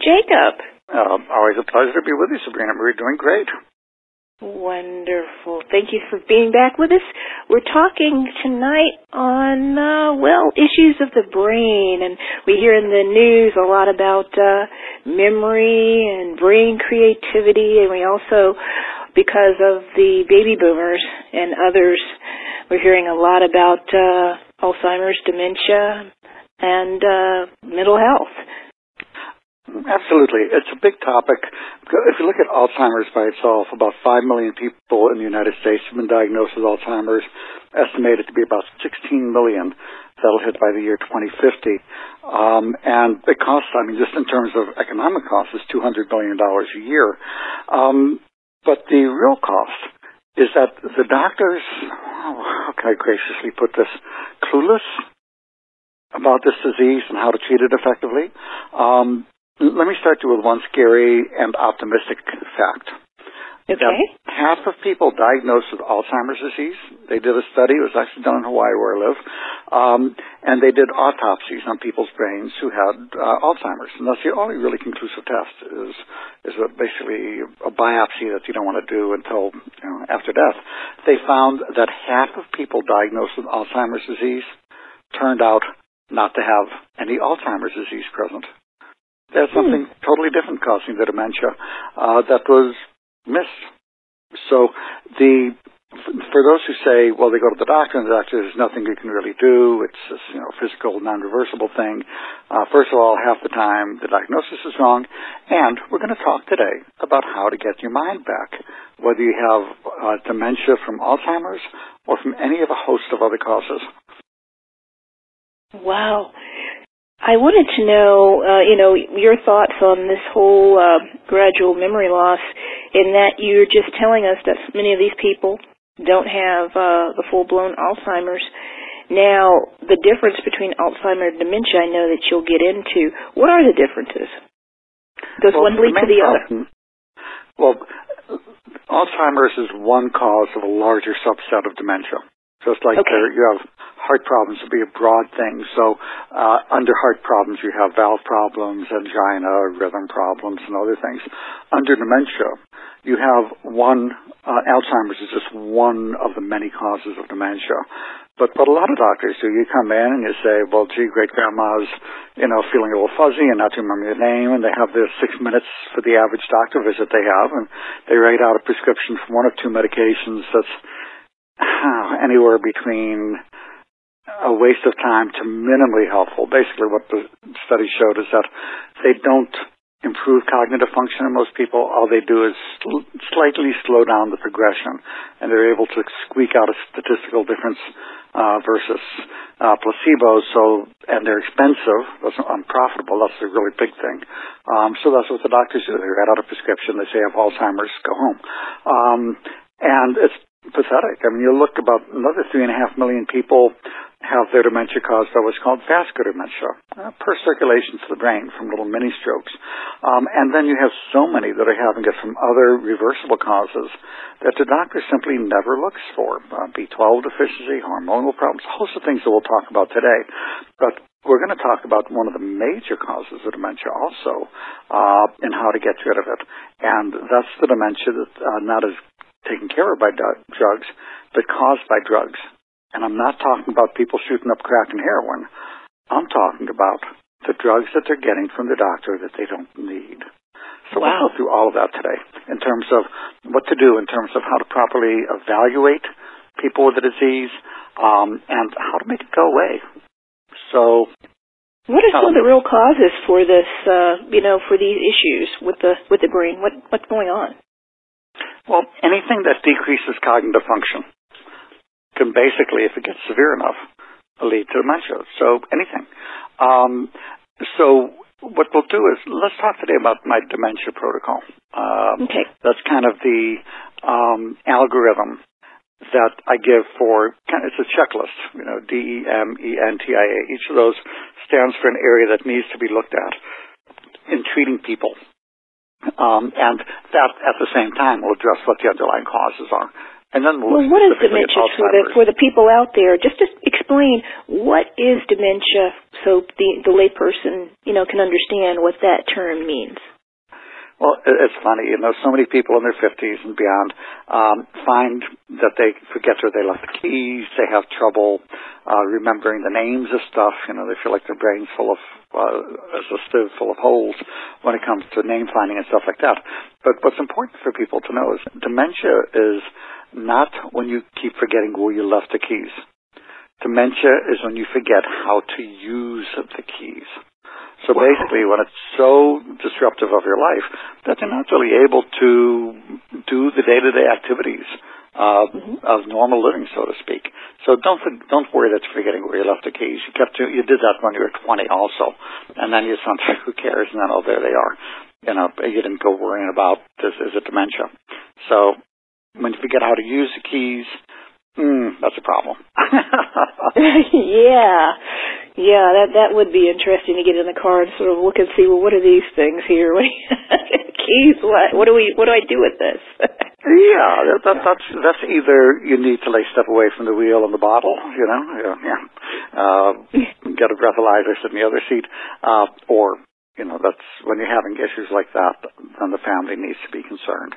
Jacob. Uh, always a pleasure to be with you, Sabrina. We're doing great. Wonderful. Thank you for being back with us. We're talking tonight on, uh, well, issues of the brain. And we hear in the news a lot about uh, memory and brain creativity. And we also, because of the baby boomers and others, we're hearing a lot about uh, Alzheimer's, dementia, and uh, mental health. Absolutely. It's a big topic. If you look at Alzheimer's by itself, about 5 million people in the United States have been diagnosed with Alzheimer's, estimated to be about 16 million that'll hit by the year 2050. Um, and it costs, I mean, just in terms of economic costs, is $200 billion a year. Um, but the real cost is that the doctors, how can I graciously put this, clueless about this disease and how to treat it effectively. Um, let me start you with one scary and optimistic fact. Okay. That half of people diagnosed with Alzheimer's disease, they did a study, it was actually done in Hawaii where I live, um, and they did autopsies on people's brains who had uh, Alzheimer's. And that's the only really conclusive test is, is a, basically a biopsy that you don't want to do until you know, after death. They found that half of people diagnosed with Alzheimer's disease turned out not to have any Alzheimer's disease present. There's Hmm. something totally different causing the dementia uh, that was missed. So the for those who say, well, they go to the doctor and the doctor there's nothing you can really do. It's just, you know, physical, non-reversible thing. Uh, first of all, half the time the diagnosis is wrong, and we're going to talk today about how to get your mind back, whether you have uh, dementia from Alzheimer's or from any of a host of other causes. Wow. I wanted to know, uh, you know, your thoughts on this whole uh, gradual memory loss. In that you're just telling us that many of these people don't have uh, the full-blown Alzheimer's. Now, the difference between Alzheimer's and dementia, I know that you'll get into. What are the differences? Does Well, one lead to the other? problem- Well, Alzheimer's is one cause of a larger subset of dementia. Just like Okay. there, you have heart problems would be a broad thing. So uh, under heart problems, you have valve problems, angina, rhythm problems, and other things. Under dementia, you have one. Uh, Alzheimer's is just one of the many causes of dementia. But what a lot of doctors do, you come in and you say, well, gee, great grandma's, you know, feeling a little fuzzy and not to remember your name, and they have their six minutes for the average doctor visit they have, and they write out a prescription for one of two medications that's anywhere between a waste of time to minimally helpful. Basically, what the study showed is that they don't improve cognitive function in most people. All they do is sl- slightly slow down the progression, and they're able to squeak out a statistical difference uh, versus uh, placebo. So, and they're expensive. That's unprofitable. That's a really big thing. Um, so that's what the doctors do. They write out a prescription. They say, "I have Alzheimer's. Go home." Um, and it's pathetic. I mean, you look about another three and a half million people have their dementia caused by what's called vascular dementia, uh, per circulation to the brain from little mini strokes. Um, and then you have so many that are having it from other reversible causes that the doctor simply never looks for. Uh, B12 deficiency, hormonal problems, a host of things that we'll talk about today. But we're going to talk about one of the major causes of dementia also, uh, and how to get rid of it. And that's the dementia that uh, not is taken care of by drugs, but caused by drugs. And I'm not talking about people shooting up crack and heroin. I'm talking about the drugs that they're getting from the doctor that they don't need. So Wow. we'll go through all of that today in terms of what to do in terms of how to properly evaluate people with the disease um, and how to make it go away. So What are some of the real causes for this, uh, you know, for these issues with the with the brain? What what's going on? Well, anything that decreases cognitive function can basically, if it gets severe enough, lead to dementia. So anything. Um, so what we'll do is let's talk today about my dementia protocol. Um, Okay. that's kind of the um, algorithm that I give for. kind It's a checklist. You know, D E M E N T I A. Each of those stands for an area that needs to be looked at in treating people. Um, and that, at the same time, will address what the underlying causes are. And then we'll Well, what is dementia for the for the people out there? Just to explain what is dementia so the the layperson, you know, can understand what that term means. Well, it's funny, you know, so many people in their 50s and beyond um, find that they forget where they left the keys. They have trouble uh, remembering the names of stuff. You know, they feel like their brain's full of, uh, as a sieve full of holes when it comes to name finding and stuff like that. But what's important for people to know is dementia is not when you keep forgetting where you left the keys. Dementia is when you forget how to use the keys. So wow. basically, when it's so disruptive of your life that you're not really able to do the day-to-day activities uh, mm-hmm. of normal living, so to speak. So don't don't worry that you're forgetting where you left the keys. You kept you did that when you were 20 also, and then you sometimes who cares? And then oh, there they are. You know, you didn't go worrying about this is it dementia. So when you forget how to use the keys, Mm, that's a problem. yeah, yeah, that that would be interesting to get in the car and sort of look and see. Well, what are these things here? Keys? What? What do we? What do I do with this? yeah, that, that, that's that's either you need to like step away from the wheel and the bottle, you know, yeah, yeah. Uh, get a breathalyzer, sit in the other seat, uh, or you know, that's when you're having issues like that, then the family needs to be concerned.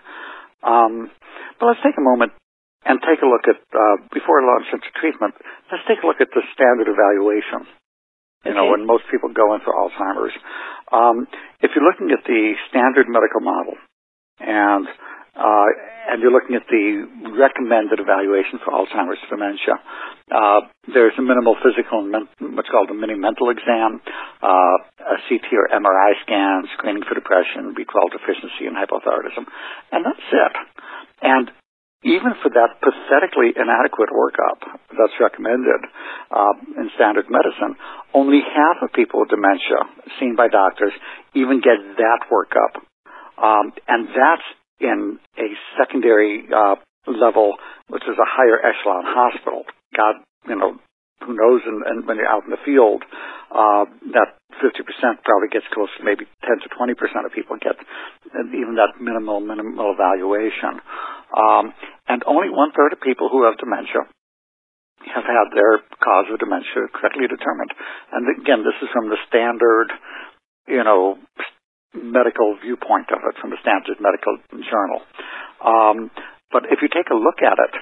Um, but let's take a moment and take a look at, uh, before we launch into treatment, let's take a look at the standard evaluation. You okay. know, when most people go in for Alzheimer's. Um, if you're looking at the standard medical model and uh, and you're looking at the recommended evaluation for Alzheimer's dementia. Uh, there's a minimal physical and men- what's called a mini mental exam, uh, a CT or MRI scan, screening for depression, B12 deficiency, and hypothyroidism, and that's it. And even for that pathetically inadequate workup that's recommended uh, in standard medicine, only half of people with dementia seen by doctors even get that workup. Um, and that's in a secondary uh, level, which is a higher echelon hospital. God, you know, who knows, and, when you're out in the field, uh, that 50% probably gets close to maybe 10 to 20% of people get even that minimal, minimal evaluation. Um, and only one third of people who have dementia have had their cause of dementia correctly determined. And again, this is from the standard, you know, medical viewpoint of it, from the standard medical journal. Um, but if you take a look at it,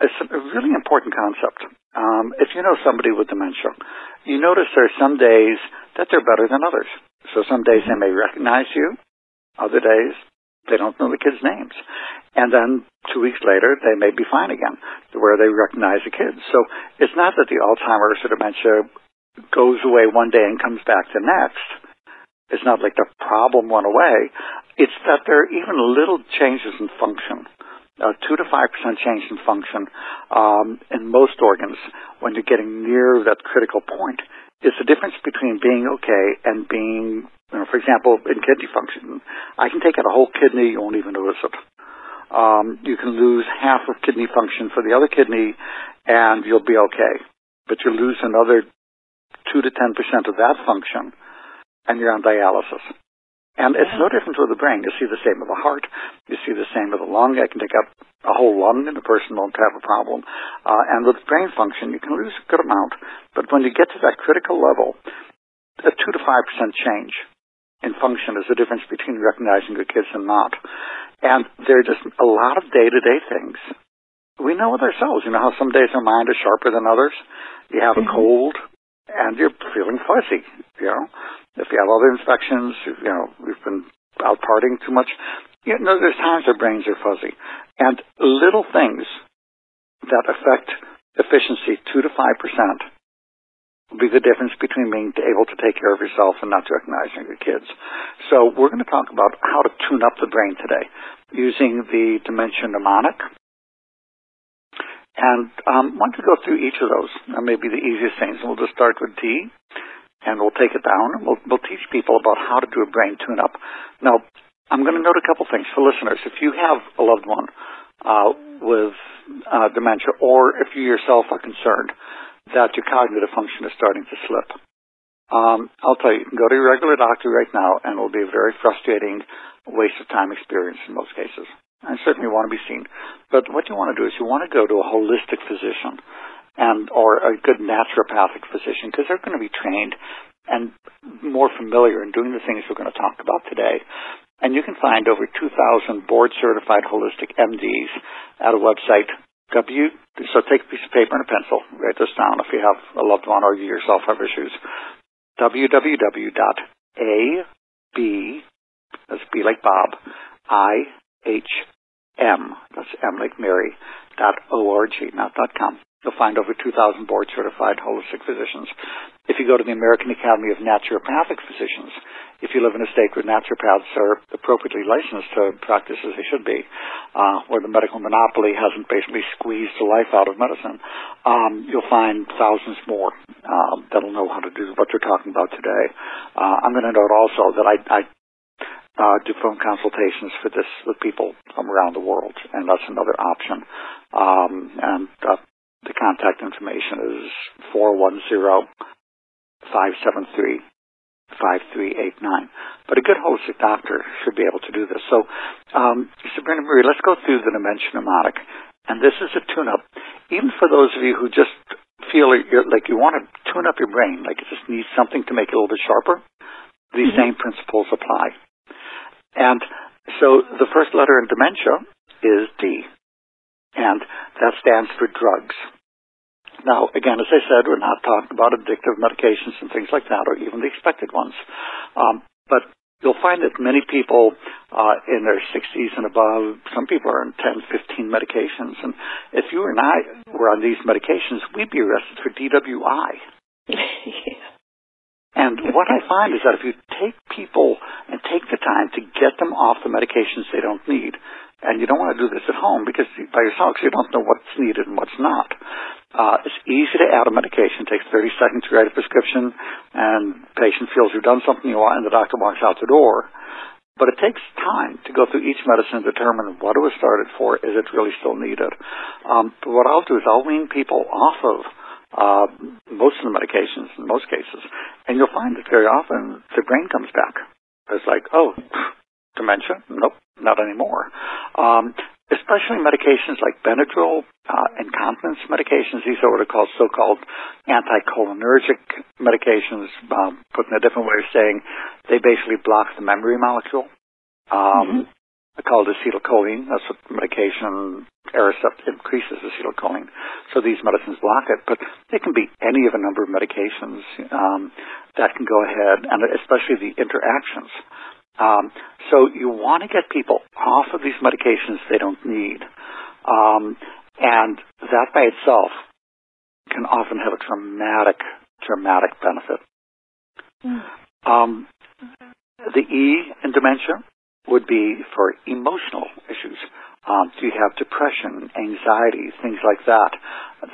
it's a really important concept. Um, if you know somebody with dementia, you notice there are some days that they're better than others. So some days they may recognize you, other days they don't know the kids' names. And then two weeks later, they may be fine again, where they recognize the kids. So it's not that the Alzheimer's or dementia goes away one day and comes back the next. It's not like the problem went away. It's that there are even little changes in function, uh, two to five percent change in function um, in most organs when you're getting near that critical point. It's the difference between being okay and being, you know, for example, in kidney function. I can take out a whole kidney, you won't even notice it um, you can lose half of kidney function for the other kidney, and you'll be okay. But you lose another two to ten percent of that function, and you're on dialysis. And it's no different with the brain. You see the same with the heart. You see the same with the lung. I can take out a whole lung and the person won't have a problem. Uh, and with brain function, you can lose a good amount. But when you get to that critical level, a 2 to 5% change in function is the difference between recognizing good kids and not. And there are just a lot of day-to-day things. We know with ourselves, you know how some days our mind is sharper than others? You have mm-hmm. a cold and you're feeling fuzzy, you know? If you have other infections, you know, we've been out partying too much, you know, there's times our brains are fuzzy. And little things that affect efficiency 2 to 5% will be the difference between being able to take care of yourself and not recognizing your kids. So we're going to talk about how to tune up the brain today using the dementia mnemonic. And um, why you go through each of those? That may be the easiest things. We'll just start with D, and we'll take it down, and we'll, we'll teach people about how to do a brain tune-up. Now, I'm going to note a couple things for listeners. If you have a loved one uh, with uh, dementia, or if you yourself are concerned, that your cognitive function is starting to slip. Um, I'll tell you, you can go to your regular doctor right now, and it will be a very frustrating waste of time experience in most cases. And certainly want to be seen. But what you want to do is you want to go to a holistic physician. and or a good naturopathic physician because they're going to be trained and more familiar in doing the things we're going to talk about today. And you can find over 2,000 board certified holistic MDs at a website W. So take a piece of paper and a pencil. Write this down if you have a loved one or you yourself have issues. www.ab, that's B like Bob, I M, that's M like Mary, dot O-R-G, not dot com. You'll find over 2,000 board certified holistic physicians. If you go to the American Academy of Naturopathic Physicians, if you live in a state where naturopaths are appropriately licensed to practice as they should be, uh, where the medical monopoly hasn't basically squeezed the life out of medicine, um, you'll find thousands more um, that'll know how to do what you're talking about today. Uh, I'm going to note also that I, I uh, do phone consultations for this with people from around the world, and that's another option. Um, and uh, the contact information is 410 573 5389. But a good holistic doctor should be able to do this. So, um, Sabrina Marie, let's go through the dementia mnemonic. And this is a tune up. Even for those of you who just feel like you want to tune up your brain, like it just needs something to make it a little bit sharper, these mm-hmm. same principles apply. And so the first letter in dementia is D. And that stands for drugs. Now, again, as I said, we're not talking about addictive medications and things like that, or even the expected ones. Um, but you'll find that many people uh, in their 60s and above, some people are on 10, 15 medications. And if you and I were on these medications, we'd be arrested for DWI. And what I find is that if you take people and take the time to get them off the medications they don't need, and you don't want to do this at home because by yourself you don't know what's needed and what's not. Uh, it's easy to add a medication. It takes 30 seconds to write a prescription, and patient feels you've done something you want, and the doctor walks out the door. But it takes time to go through each medicine and determine what it was started for. Is it really still needed? Um, but what I'll do is I'll wean people off of uh, most of the medications in most cases, and you'll find that very often the brain comes back. It's like, oh, dementia? Nope, not anymore. Um, especially medications like Benadryl, uh, incontinence medications. These are what are called so-called anticholinergic medications. Um, put in a different way of saying, they basically block the memory molecule. Um, mm-hmm. I called acetylcholine. That's what medication Aricept increases acetylcholine. So these medicines block it, but they can be any of a number of medications um, that can go ahead, and especially the interactions um, so you want to get people off of these medications they don't need. Um, and that by itself can often have a dramatic, dramatic benefit. Mm. Um, the E in dementia would be for emotional issues. Um, do you have depression, anxiety, things like that,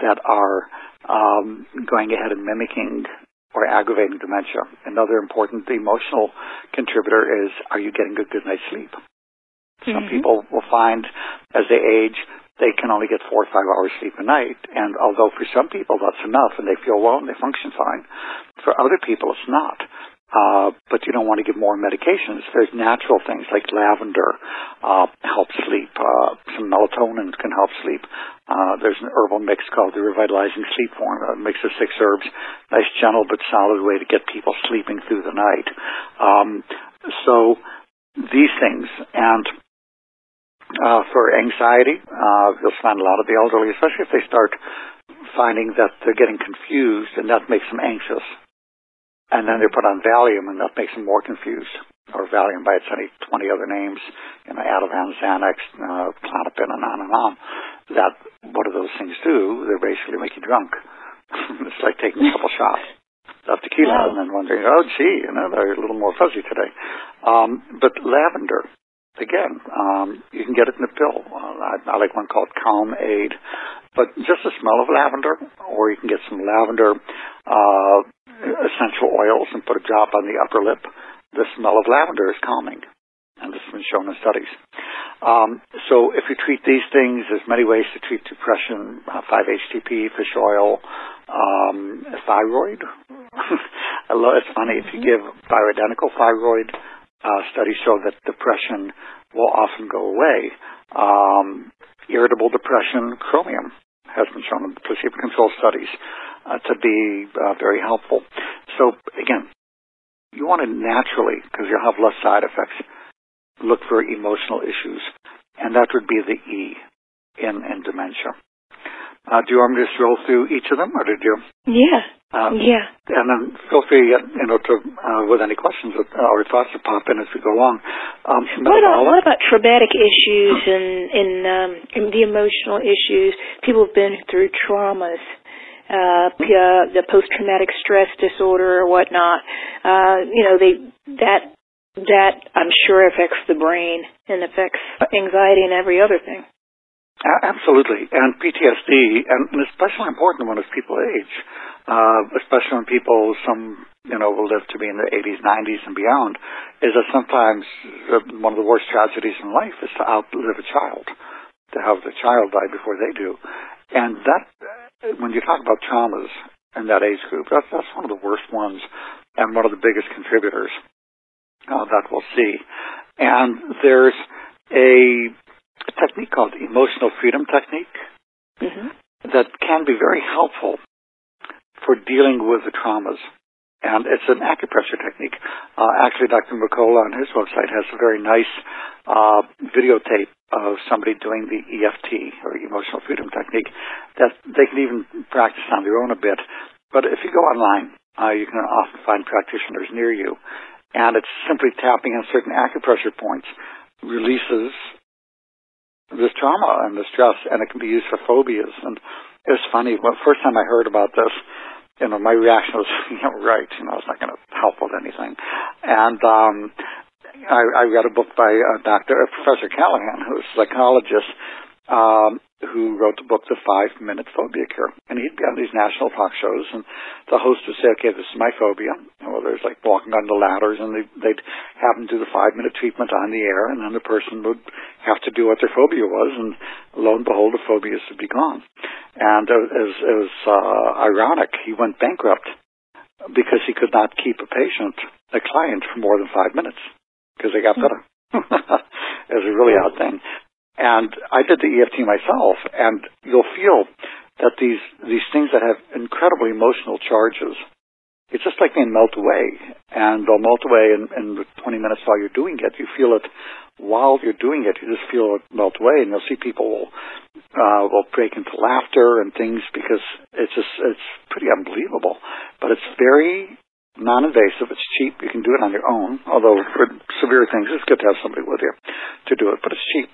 that are um, going ahead and mimicking or aggravating dementia. Another important emotional contributor is are you getting a good night's sleep? Mm-hmm. Some people will find as they age, they can only get four or five hours sleep a night. And although for some people that's enough and they feel well and they function fine, for other people it's not. Uh, but you don't want to give more medications. There's natural things like lavender uh, help sleep. Uh, some melatonin can help sleep. Uh, there's an herbal mix called the Revitalizing Sleep Formula, a mix of six herbs. Nice, gentle but solid way to get people sleeping through the night. Um, so these things and uh, for anxiety, uh, you'll find a lot of the elderly, especially if they start finding that they're getting confused, and that makes them anxious and then they put on Valium, and that makes them more confused. Or Valium by its any 20 other names, you know, Ativan, Xanax, uh, Klonopin, and on and on. That, what do those things do? They basically make you drunk. it's like taking a couple shots of tequila wow. and then wondering, oh, gee, you know, they're a little more fuzzy today. Um, but lavender, again, um, you can get it in a pill. Uh, I, I like one called Calm Aid. But just the smell of lavender, or you can get some lavender uh, essential oils and put a drop on the upper lip, the smell of lavender is calming. And this has been shown in studies. Um, so if you treat these things, there's many ways to treat depression, uh, 5-HTP, fish oil, um, thyroid. I love, it's funny, if you give bioidentical thyroid, uh, studies show that depression will often go away. Um, irritable depression, chromium has been shown in placebo-controlled studies uh, to be uh, very helpful. So again, you want to naturally, because you'll have less side effects, look for emotional issues, and that would be the E in, in dementia. Uh, do you want me to roll through each of them, or did you? Yeah. Um, yeah. And then feel free, uh, you know, to uh, with any questions or thoughts to pop in as we go along. Um, what, about, what about traumatic issues and in, um, in the emotional issues? People have been through traumas. Uh, uh, the post-traumatic stress disorder or whatnot. Uh, you know, they that that I'm sure affects the brain and affects anxiety and every other thing. Absolutely, and PTSD, and especially important when as people age, uh, especially when people, some you know, will live to be in their 80s, 90s, and beyond, is that sometimes one of the worst tragedies in life is to outlive a child, to have the child die before they do, and that when you talk about traumas in that age group, that's that's one of the worst ones, and one of the biggest contributors uh, that we'll see. And there's a technique called emotional freedom technique mm-hmm. that can be very helpful for dealing with the traumas. And it's an acupressure technique. Uh, actually, Dr. Mercola on his website has a very nice uh, videotape of somebody doing the EFT or emotional freedom technique that they can even practice on their own a bit. But if you go online, uh, you can often find practitioners near you, and it's simply tapping on certain acupressure points releases this trauma and the stress, and it can be used for phobias. And it was funny. Well, first time I heard about this, you know, my reaction was, you know, right, you know, it's not going to help with anything. And um, I, I read a book by uh, Dr. Uh, Professor Callahan, who's a psychologist, um, who wrote the book The Five Minute Phobia Cure. And he'd be on these national talk shows, and the host would say, okay, this is my phobia. And well, there's like walking on the ladders, and they, they'd have them do the five minute treatment on the air, and then the person would have to do what their phobia was, and lo and behold, the phobia would be gone. And it was, it was uh, ironic. He went bankrupt because he could not keep a patient, a client, for more than five minutes because they got better. it was a really odd thing. And I did the EFT myself, and you'll feel that these these things that have incredibly emotional charges, it's just like they melt away, and they'll melt away in, in the 20 minutes while you're doing it. You feel it while you're doing it. You just feel it melt away, and you'll see people will, uh, will break into laughter and things because it's just it's pretty unbelievable. But it's very non-invasive. It's cheap. You can do it on your own. Although for severe things, it's good to have somebody with you to do it. But it's cheap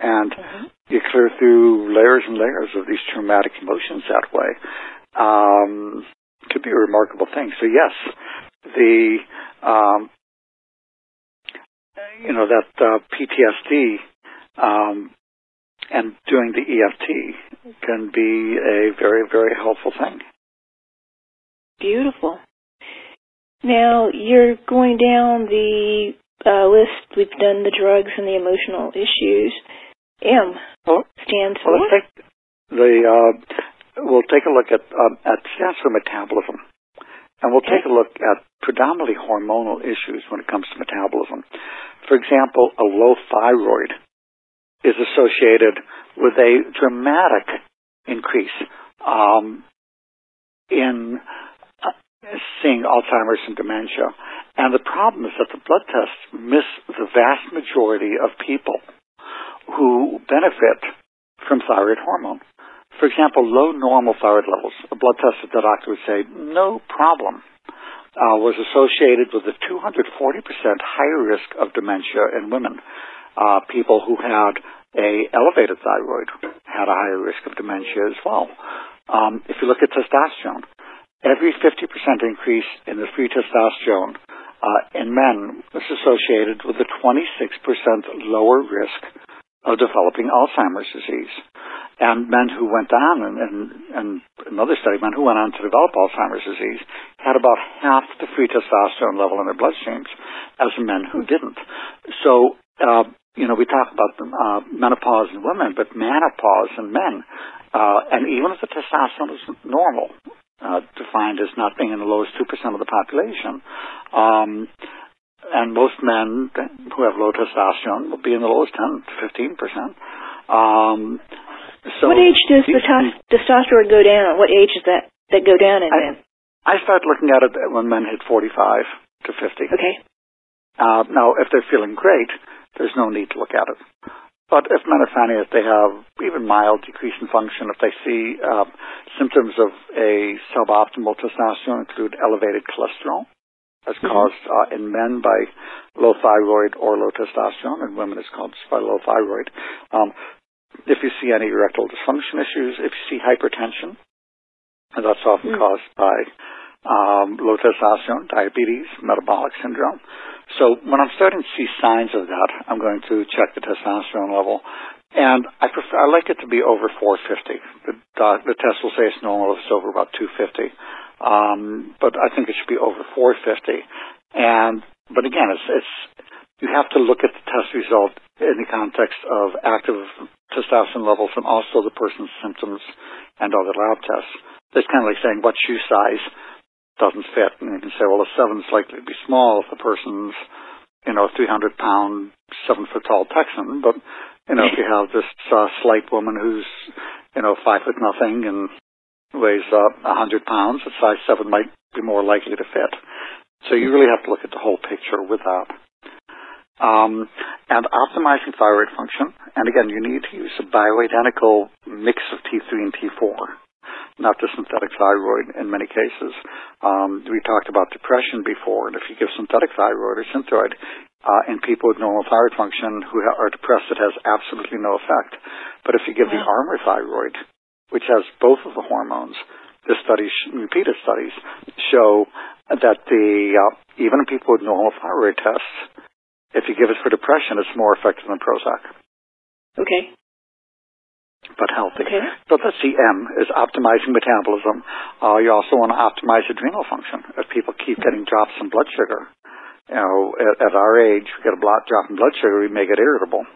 and mm-hmm. you clear through layers and layers of these traumatic emotions that way. Um, could be a remarkable thing. So yes, the um, you know that uh, PTSD um, and doing the EFT can be a very very helpful thing. Beautiful. Now you're going down the uh, list. We've done the drugs and the emotional issues. M stands for? Well, take the, uh, we'll take a look at, um, at stands for metabolism. And we'll okay. take a look at predominantly hormonal issues when it comes to metabolism. For example, a low thyroid is associated with a dramatic increase um, in uh, seeing Alzheimer's and dementia. And the problem is that the blood tests miss the vast majority of people who benefit from thyroid hormone. For example, low normal thyroid levels, a blood test that the doctor would say, no problem, uh, was associated with a 240% higher risk of dementia in women. Uh, people who had a elevated thyroid had a higher risk of dementia as well. Um, if you look at testosterone, every 50% increase in the free testosterone uh, in men was associated with a 26% lower risk of developing Alzheimer's disease. And men who went on, and, and, and another study, men who went on to develop Alzheimer's disease had about half the free testosterone level in their bloodstreams as men who didn't. So, uh, you know, we talk about uh, menopause in women, but menopause in men, uh, and even if the testosterone is normal, uh, defined as not being in the lowest 2% of the population, um, and most men who have low testosterone will be in the lowest 10 to 15 percent. Um, So what age does the tos- testosterone go down? What age is that that go down in I, men? I start looking at it when men hit 45 to 50. Okay. Uh, now, if they're feeling great, there's no need to look at it. But if men are finding that they have even mild decrease in function, if they see uh, symptoms of a suboptimal testosterone include elevated cholesterol, Mhm. caused uh, in men by low thyroid or low testosterone, and women it's caused by low thyroid. Um, if you see any erectile dysfunction issues, if you see hypertension, and that's often Mm. caused by um, low testosterone, diabetes, metabolic syndrome. So when I'm starting to see signs of that, I'm going to check the testosterone level. And I prefer, I like it to be over 450. The, doc, the test will say it's normal if it's over about 250. Um, but I think it should be over 450. And, but again, it's, it's, you have to look at the test result in the context of active testosterone levels and also the person's symptoms and other lab tests. It's kind of like saying what shoe size doesn't fit. And you can say, well, a seven is likely to be small if the person's, you know, 300 pound, seven foot tall Texan. But, you know, if you have this uh, slight woman who's, you know, five foot nothing and weighs uh, 100 pounds, a size seven might be more likely to fit. So you really have to look at the whole picture with that. Um, and optimizing thyroid function. And again, you need to use a bioidentical mix of T3 and T4 not the synthetic thyroid in many cases. Um, we talked about depression before, and if you give synthetic thyroid or synthroid uh, in people with normal thyroid function who are depressed, it has absolutely no effect. But if you give the Armour thyroid, which has both of the hormones, the studies, repeated studies, show that the uh, even in people with normal thyroid tests, if you give it for depression, it's more effective than Prozac Okay. but healthy. Okay. So that's the M is optimizing metabolism. Uh, you also want to optimize adrenal function. If people keep getting drops in blood sugar, you know, at, at our age, we get a blood drop in blood sugar, we may get irritable.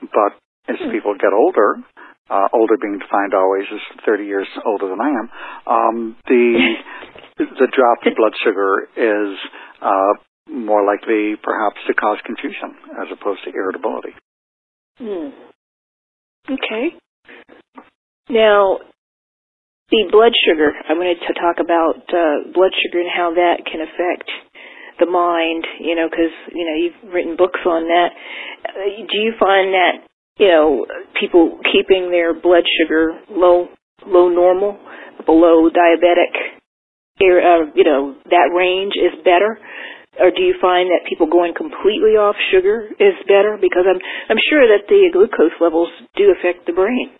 But as Hmm. people get older, uh, older being defined always as 30 years older than I am, um, the the drop in blood sugar is uh, more likely perhaps to cause confusion as opposed to irritability. Hmm. Okay. Now, the blood sugar. I wanted to talk about uh, blood sugar and how that can affect the mind. You know, because you know you've written books on that. Uh, do you find that you know people keeping their blood sugar low, low normal, below diabetic, uh, you know that range is better? or do you find that people going completely off sugar is better? Because I'm I'm sure that the glucose levels do affect the brain.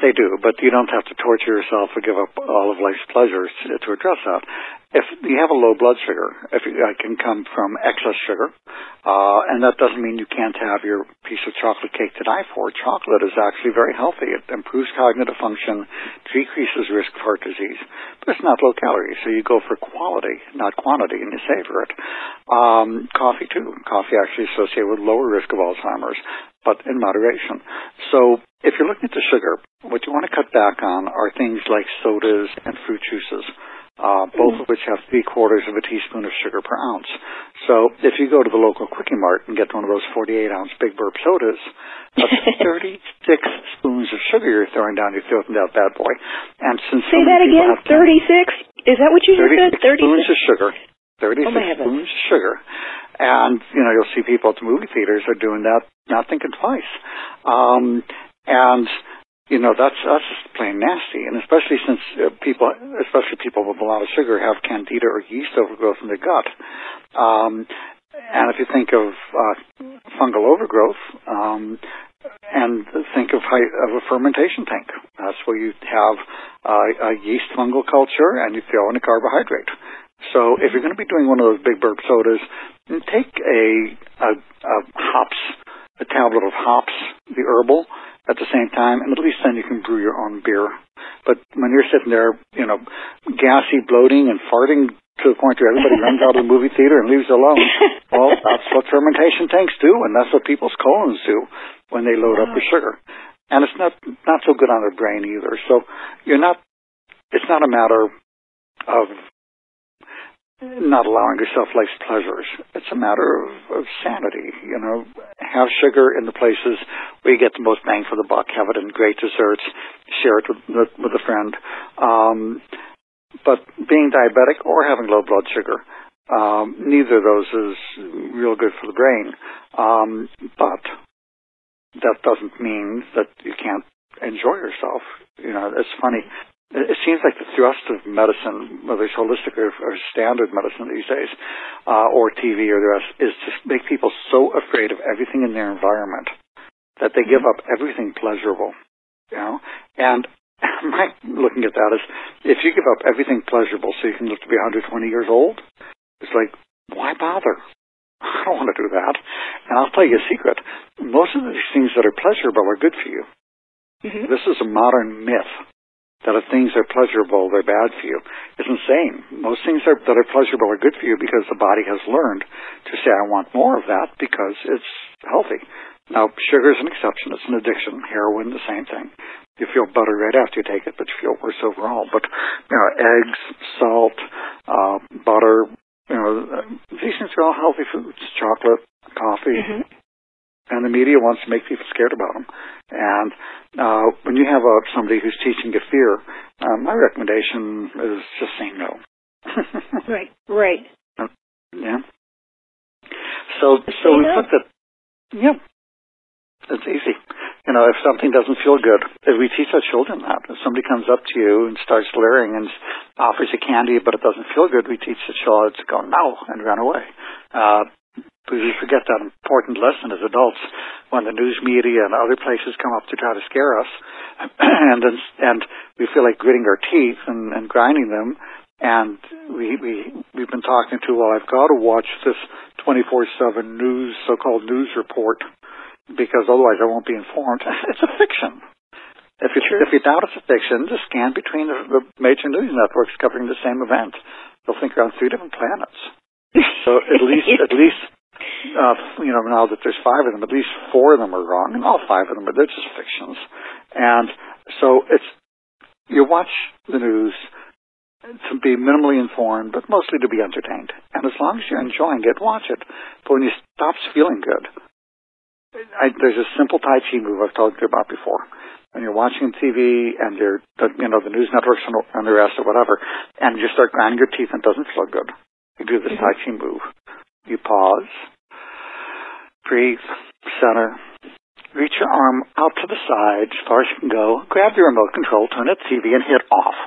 They do, but you don't have to torture yourself or give up all of life's pleasures to address that. If you have a low blood sugar, if it can come from excess sugar, uh, and that doesn't mean you can't have your piece of chocolate cake to die for. Chocolate is actually very healthy. It improves cognitive function, decreases risk of heart disease, but it's not low calorie, so you go for quality, not quantity, and you savor it. Um, coffee too. Coffee actually associated with lower risk of Alzheimer's, but in moderation. So if you're looking at the sugar, what you want to cut back on are things like sodas and fruit juices. Uh, both of which have three quarters of a teaspoon of sugar per ounce. So if you go to the local Quickie Mart and get one of those 48 ounce Big Burp sodas, that's 36 spoons of sugar you're throwing down your throat in that bad boy. And since Say so that again. have 36? Is that what you said? 36 spoons of sugar. 36 Oh, spoons of sugar. And, you know, you'll see people at the movie theaters are doing that, not thinking twice. Um, and, you know, that's, that's just plain nasty. And especially since uh, people, especially people with a lot of sugar have candida or yeast overgrowth in their gut. Um, and if you think of uh, fungal overgrowth, um, and think of, high, of a fermentation tank. That's where you have uh, a yeast fungal culture and you throw in a carbohydrate. So if you're going to be doing one of those big burp sodas, take a, a, a hops, a tablet of hops, the herbal, at the same time, and at least then you can brew your own beer. But when you're sitting there, you know, gassy, bloating, and farting to the point where everybody runs out of the movie theater and leaves alone, well, that's what fermentation tanks do, and that's what people's colons do when they load up with sugar. And it's not not so good on their brain either. So you're not. It's not a matter of not allowing yourself life's pleasures. It's a matter of, of sanity. You know, have sugar in the places where you get the most bang for the buck. Have it in great desserts. Share it with with a friend. Um, but being diabetic or having low blood sugar, um, neither of those is real good for the brain. Um, but that doesn't mean that you can't enjoy yourself. You know, it's funny it seems like the thrust of medicine, whether it's holistic or, or standard medicine these days, uh, or TV or the rest, is to make people so afraid of everything in their environment that they give up everything pleasurable. You know, and my looking at that is, if you give up everything pleasurable so you can live to be 120 years old, it's like, why bother? I don't want to do that. And I'll tell you a secret. Most of these things that are pleasurable are good for you. Mm-hmm. This is a modern myth that if things are pleasurable, they're bad for you is insane. Most things are, that are pleasurable are good for you because the body has learned to say, I want more of that because it's healthy. Now, sugar is an exception. It's an addiction. Heroin, the same thing. You feel better right after you take it, but you feel worse overall. But, you know, eggs, salt, uh, butter, you know, these things are all healthy foods. Chocolate, coffee. Mm-hmm and the media wants to make people scared about them. And uh, when you have a, somebody who's teaching you fear, uh, my recommendation is just saying no. right, right. Yeah. So, so we put that. Yeah, it's easy. You know, if something doesn't feel good, if we teach our children that. If somebody comes up to you and starts leering and offers you candy, but it doesn't feel good, we teach the child to go no and run away. Uh, we forget that important lesson as adults when the news media and other places come up to try to scare us, and and we feel like gritting our teeth and, and grinding them, and we we we've been talking to well I've got to watch this 24/7 news so-called news report because otherwise I won't be informed. It's a fiction. If you sure. if you doubt it's a fiction, just scan between the, the major news networks covering the same event. They'll think you're on three different planets. So at least at least uh, you know, now that there's five of them, at least four of them are wrong, and all five of them are they're just fictions. And so it's you watch the news to be minimally informed, but mostly to be entertained. And as long as you're enjoying it, watch it. But when you stop feeling good, I, there's a simple Tai Chi move I've told you about before. When you're watching TV and you're, you know, the news networks and, the rest or whatever, and you start grinding your teeth and it doesn't feel good, you do this Tai Chi move. You pause, breathe, center, reach your arm out to the side as far as you can go, grab your remote control, turn it to TV, and hit off.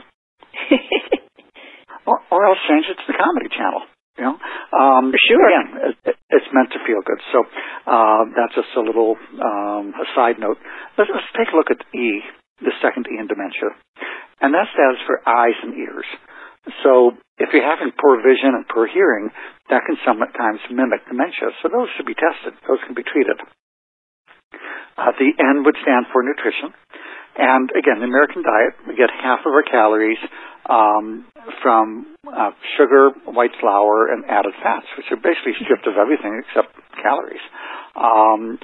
or, or else change it to the comedy channel. You know, um, sure. Again, it, it's meant to feel good. So uh, that's just a little um, a side note. Let's, let's take a look at E, the second E in dementia, and that stands for eyes and ears. So if you're having poor vision and poor hearing, that can sometimes mimic dementia. So those should be tested. Those can be treated. Uh, the N would stand for nutrition. And again, the American diet, we get half of our calories um, from uh, sugar, white flour, and added fats, which are basically stripped of everything except calories. Um,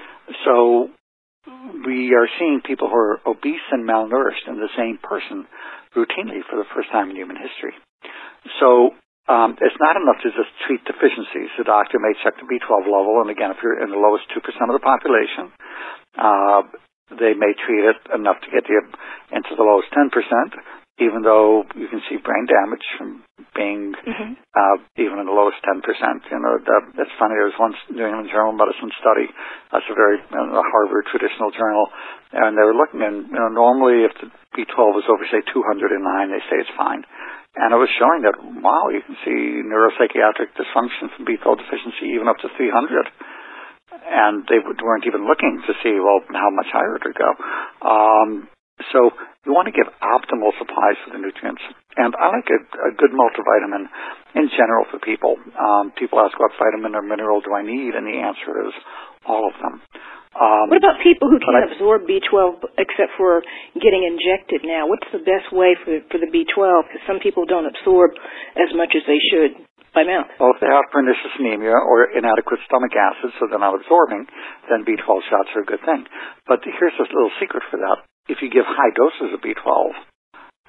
so we are seeing people who are obese and malnourished in the same person routinely for the first time in human history. So um, it's not enough to just treat deficiencies. The doctor may check the B12 level, and again, if you're in the lowest 2% of the population, uh, they may treat it enough to get you into the lowest 10%, even though you can see brain damage from being mm-hmm. uh, even in the lowest 10%. You know, that, it's funny, there was one New England Journal of Medicine study, that's a very, you know, a Harvard traditional journal, and they were looking, and you know, normally if the B12 is over, say, 209, they say it's fine. And it was showing that, wow, you can see neuropsychiatric dysfunction from B12 deficiency even up to 300. And they weren't even looking to see, well, how much higher it would go. Um, so you want to give optimal supplies for the nutrients. And I like a, a good multivitamin in general for people. Um, people ask what vitamin or mineral do I need, and the answer is all of them. Um, what about people who can't I, absorb B12 except for getting injected now? What's the best way for for the B12? Because some people don't absorb as much as they should by mouth. Well, if they have pernicious anemia or inadequate stomach acid, so they're not absorbing, then B12 shots are a good thing. But here's a little secret for that. If you give high doses of B12,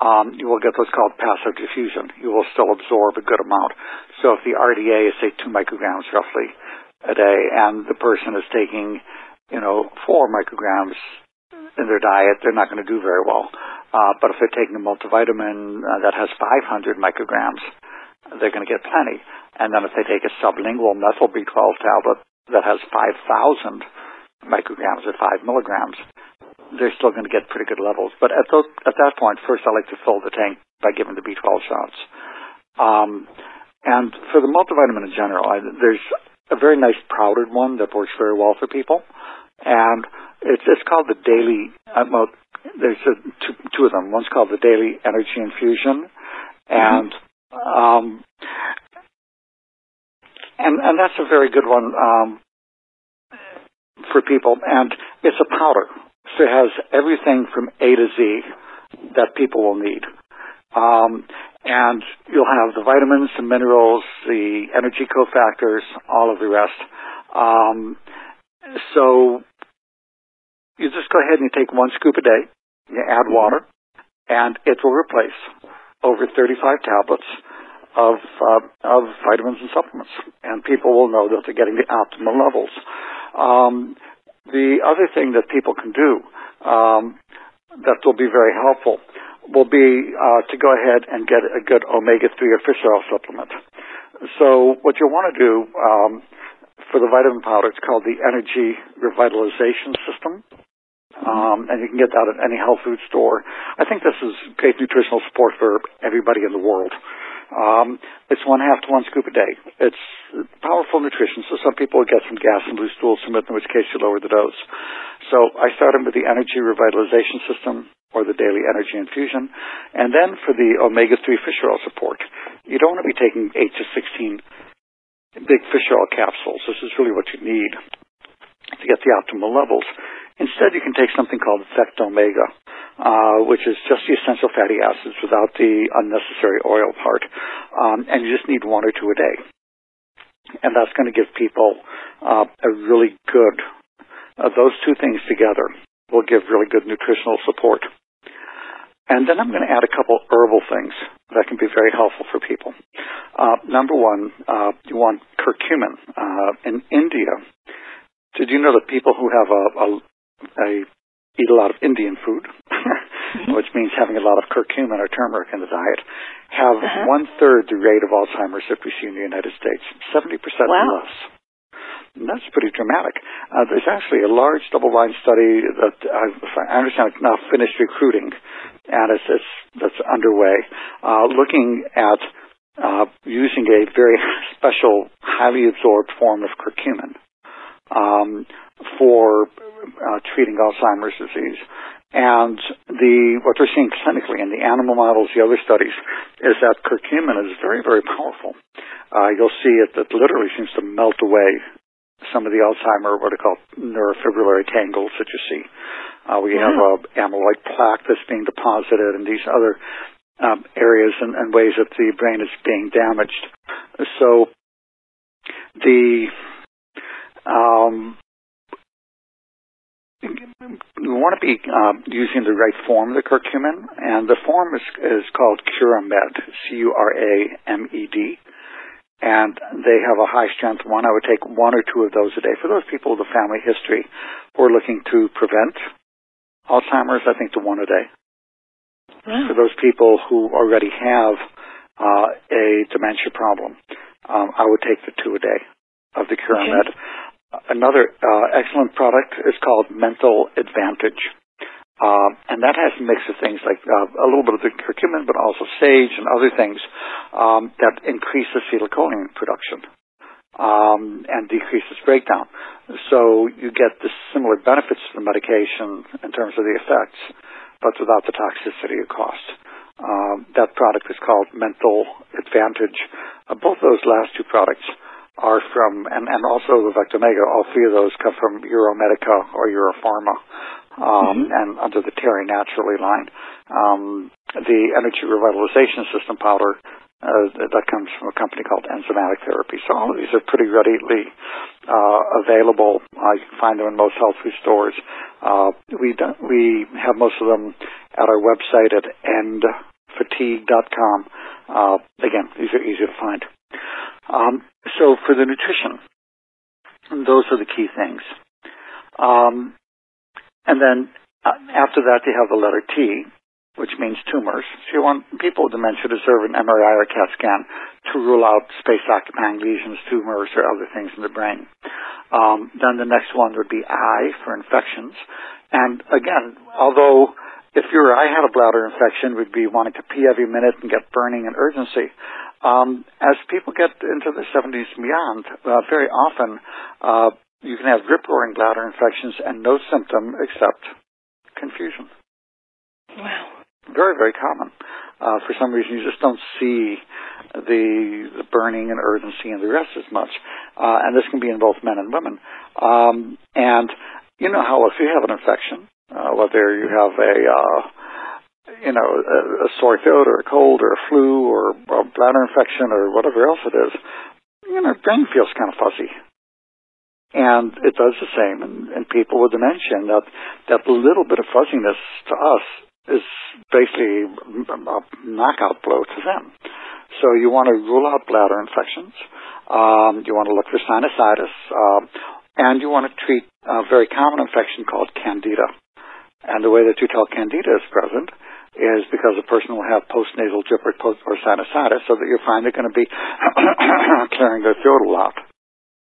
um, you will get what's called passive diffusion. You will still absorb a good amount. So if the RDA is say two micrograms roughly a day, and the person is taking, you know, four micrograms in their diet, they're not going to do very well. Uh, but if they're taking a multivitamin uh, that has 500 micrograms, they're going to get plenty. And then if they take a sublingual methyl B12 tablet that has 5,000 micrograms or 5 milligrams, they're still going to get pretty good levels. But at, at that point, first I like to fill the tank by giving the B12 shots. Um, and for the multivitamin in general, I, there's a very nice powdered one that works very well for people. And it's, it's called the Daily, uh, well, there's a, two, two of them. One's called the Daily Energy Infusion. And, um, and, and that's a very good one, um, for people. And it's a powder. So it has everything from A to Z that people will need. Um, and you'll have the vitamins, the minerals, the energy cofactors, all of the rest. Um, so you just go ahead and you take one scoop a day, you add water, and it will replace over 35 tablets of uh, of vitamins and supplements, and people will know that they're getting the optimal levels. Um, the other thing that people can do um, that will be very helpful will be uh, to go ahead and get a good omega-3 or fish oil supplement. So what you'll want to do um, for the vitamin powder, it's called the Energy Revitalization System. Um, and you can get that at any health food store. I think this is great nutritional support for everybody in the world. Um, it's one half to one scoop a day. It's powerful nutrition, so some people get some gas and loose stools from it, in which case you lower the dose. So I start them with the energy revitalization system or the daily energy infusion. And then for the omega-3 fish oil support, you don't want to be taking 8 to 16 big fish oil capsules. This is really what you need to get the optimal levels. Instead, you can take something called Vectomega, uh, which is just the essential fatty acids without the unnecessary oil part, um, and you just need one or two a day. And that's going to give people uh, a really good. Uh, those two things together will give really good nutritional support. And then I'm going to add a couple herbal things that can be very helpful for people. Uh, number one, uh, you want curcumin. Uh, in India, did you know that people who have a, a I eat a lot of Indian food, mm-hmm. which means having a lot of curcumin or turmeric in the diet, have uh-huh. one third the rate of Alzheimer's that we see in the United States, 70% wow. less. And that's pretty dramatic. Uh, there's actually a large double-blind study that I've, I understand it's now finished recruiting, and it's, it's that's underway, uh, looking at uh, using a very special, highly absorbed form of curcumin um, for uh, treating Alzheimer's disease. And the what they're seeing clinically in the animal models, the other studies, is that curcumin is very, very powerful. Uh, you'll see it that literally seems to melt away some of the Alzheimer, what are called neurofibrillary tangles that you see. Uh, we have a amyloid plaque that's being deposited and these other um, areas and, and ways that the brain is being damaged. So the um, you want to be uh, using the right form of the curcumin, and the form is, is called Curamed, C-U-R-A-M-E-D, and they have a high strength one. I would take one or two of those a day. For those people with a family history who are looking to prevent Alzheimer's, I think the one a day. Wow. For those people who already have uh, a dementia problem, um, I would take the two a day of the Curamed. Okay. Another uh, excellent product is called Mental Advantage. Uh, and that has a mix of things like uh, a little bit of the curcumin, but also sage and other things um, that increase acetylcholine production um, and decreases breakdown. So you get the similar benefits to the medication in terms of the effects, but without the toxicity or cost. Um, that product is called Mental Advantage. Uh, both those last two products are from, and, and also the Vectomega, all three of those come from Euromedica or Europharma, um, mm-hmm. and under the Terry Naturally line. Um, the Energy Revitalization System powder uh, that comes from a company called Enzymatic Therapy. So all of these are pretty readily uh, available. Uh, you can find them in most health food stores. Uh, we we have most of them at our website at end fatigue.com. Uh, again, these are easy to find. Um, so for the nutrition, those are the key things. Um, and then uh, after that, you have the letter T, which means tumors. So you want people with dementia to serve an MRI or CAT scan to rule out space-occupying lesions, tumors, or other things in the brain. Um, then the next one would be I for infections. And again, although if you or I had a bladder infection, we'd be wanting to pee every minute and get burning and urgency. Um, as people get into the 70s and beyond, uh, very often uh, you can have rip-roaring bladder infections and no symptom except confusion. Wow very, very common. Uh, for some reason, you just don't see the, the burning and urgency and the rest as much. Uh, and this can be in both men and women. Um, and you know how if you have an infection, uh, whether you have a, uh, you know, a, a sore throat or a cold or a flu or a bladder infection or whatever else it is, you know, brain feels kind of fuzzy. And it does the same in, in people with dementia. And that, that little bit of fuzziness to us is basically a knockout blow to them. So you want to rule out bladder infections. Um, you want to look for sinusitis, uh, and you want to treat a very common infection called candida. And the way that you tell candida is present is because a person will have postnasal drip or, post- or sinusitis, so that you find they're finally going to be clearing their throat a lot.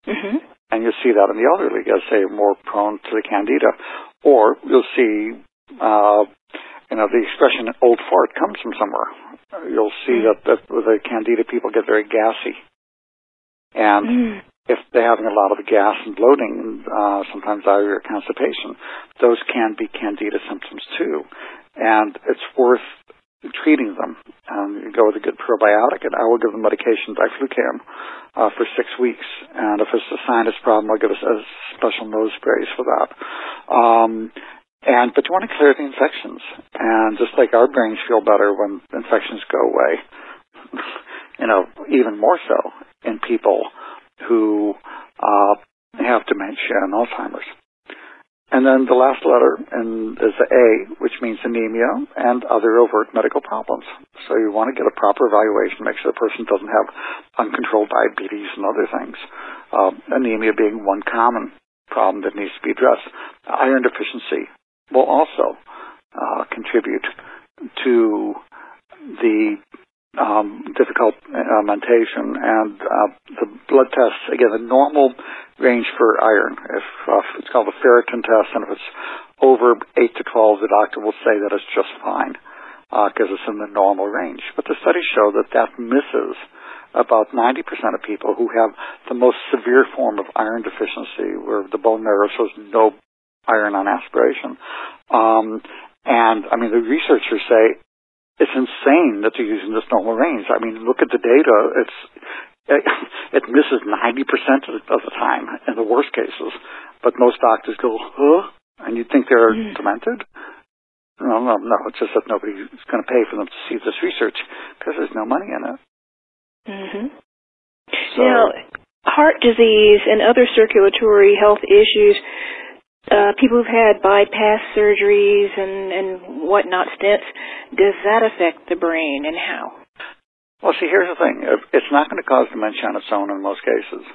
Mm-hmm. And you'll see that in the elderly, as say, more prone to the candida. Or you'll see uh, you know, the expression old fart comes from somewhere. You'll see mm. that, that the candida people get very gassy. And mm. if they're having a lot of gas and bloating, uh, sometimes diarrhea or constipation, those can be candida symptoms too. And it's worth treating them. Um, you go with a good probiotic, and I will give them medication, diflucan, uh, for six weeks. And if it's a sinus problem, I'll give us a special nose sprays for that. Um, and but you want to clear the infections, and just like our brains feel better when infections go away, you know, even more so in people who uh, have dementia and Alzheimer's. And then the last letter in, is the A, which means anemia and other overt medical problems. So you want to get a proper evaluation, make sure the person doesn't have uncontrolled diabetes and other things. Uh, anemia being one common problem that needs to be addressed. Iron deficiency will also uh, contribute to the um, difficult mentation and uh, the blood tests. Again, the normal range for iron, if uh, it's called the ferritin test, and if it's over 8 to 12, the doctor will say that it's just fine because uh, it's in the normal range. But the studies show that that misses about 90% of people who have the most severe form of iron deficiency, where the bone marrow shows no iron on aspiration. Um, and I mean, the researchers say it's insane that they're using this normal range. I mean, look at the data. It's it, it misses 90% of the time in the worst cases. But most doctors go, huh? And you think they're mm. demented? No, no, no. It's just that nobody's going to pay for them to see this research because there's no money in it. Mm-hmm. So, now, heart disease and other circulatory health issues uh, people who've had bypass surgeries and, and whatnot, stents, does that affect the brain and how? Well, see, here's the thing. It's not going to cause dementia on its own in most cases.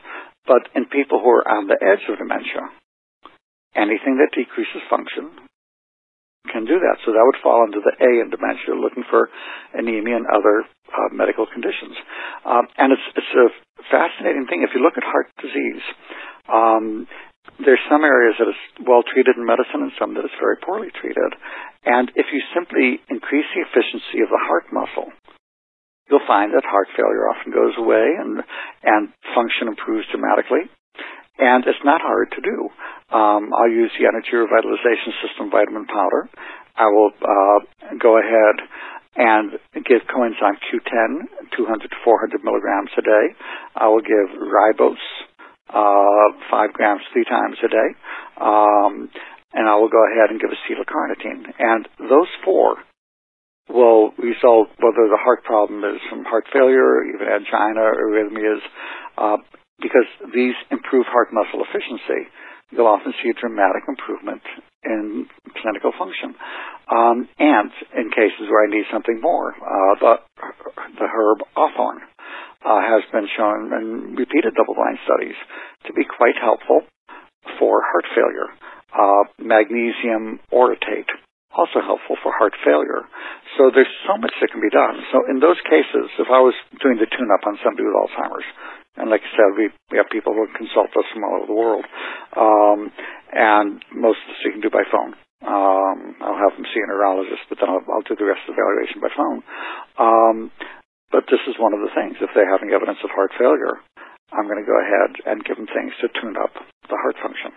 But in people who are on the edge of dementia, anything that decreases function can do that. So that would fall into the A in dementia, looking for anemia and other uh, medical conditions. Um, and it's, it's a fascinating thing. If you look at heart disease, um, there's some areas that is well treated in medicine and some that is very poorly treated. And if you simply increase the efficiency of the heart muscle, you'll find that heart failure often goes away and, and function improves dramatically. And it's not hard to do. Um, I'll use the Energy Revitalization System vitamin powder. I will uh, go ahead and give coenzyme Q10, 200 to 400 milligrams a day. I will give ribose, uh, five grams three times a day. Um, and I will go ahead and give acetylcarnitine. And those four will result, whether the heart problem is from heart failure, even angina, arrhythmias, uh, because these improve heart muscle efficiency. you'll often see a dramatic improvement in clinical function. Um, and in cases where I need something more, uh, the, the herb hawthorn uh, has been shown in repeated double-blind studies to be quite helpful for heart failure. Uh, magnesium orotate also helpful for heart failure. So there's so much that can be done. So in those cases, if I was doing the tune-up on somebody with Alzheimer's, and like I said, we, we have people who consult us from all over the world. Um, and most of this you can do by phone. Um, I'll have them see a neurologist, but then I'll, I'll do the rest of the evaluation by phone. Um, but this is one of the things. If they're having evidence of heart failure, I'm going to go ahead and give them things to tune up the heart function.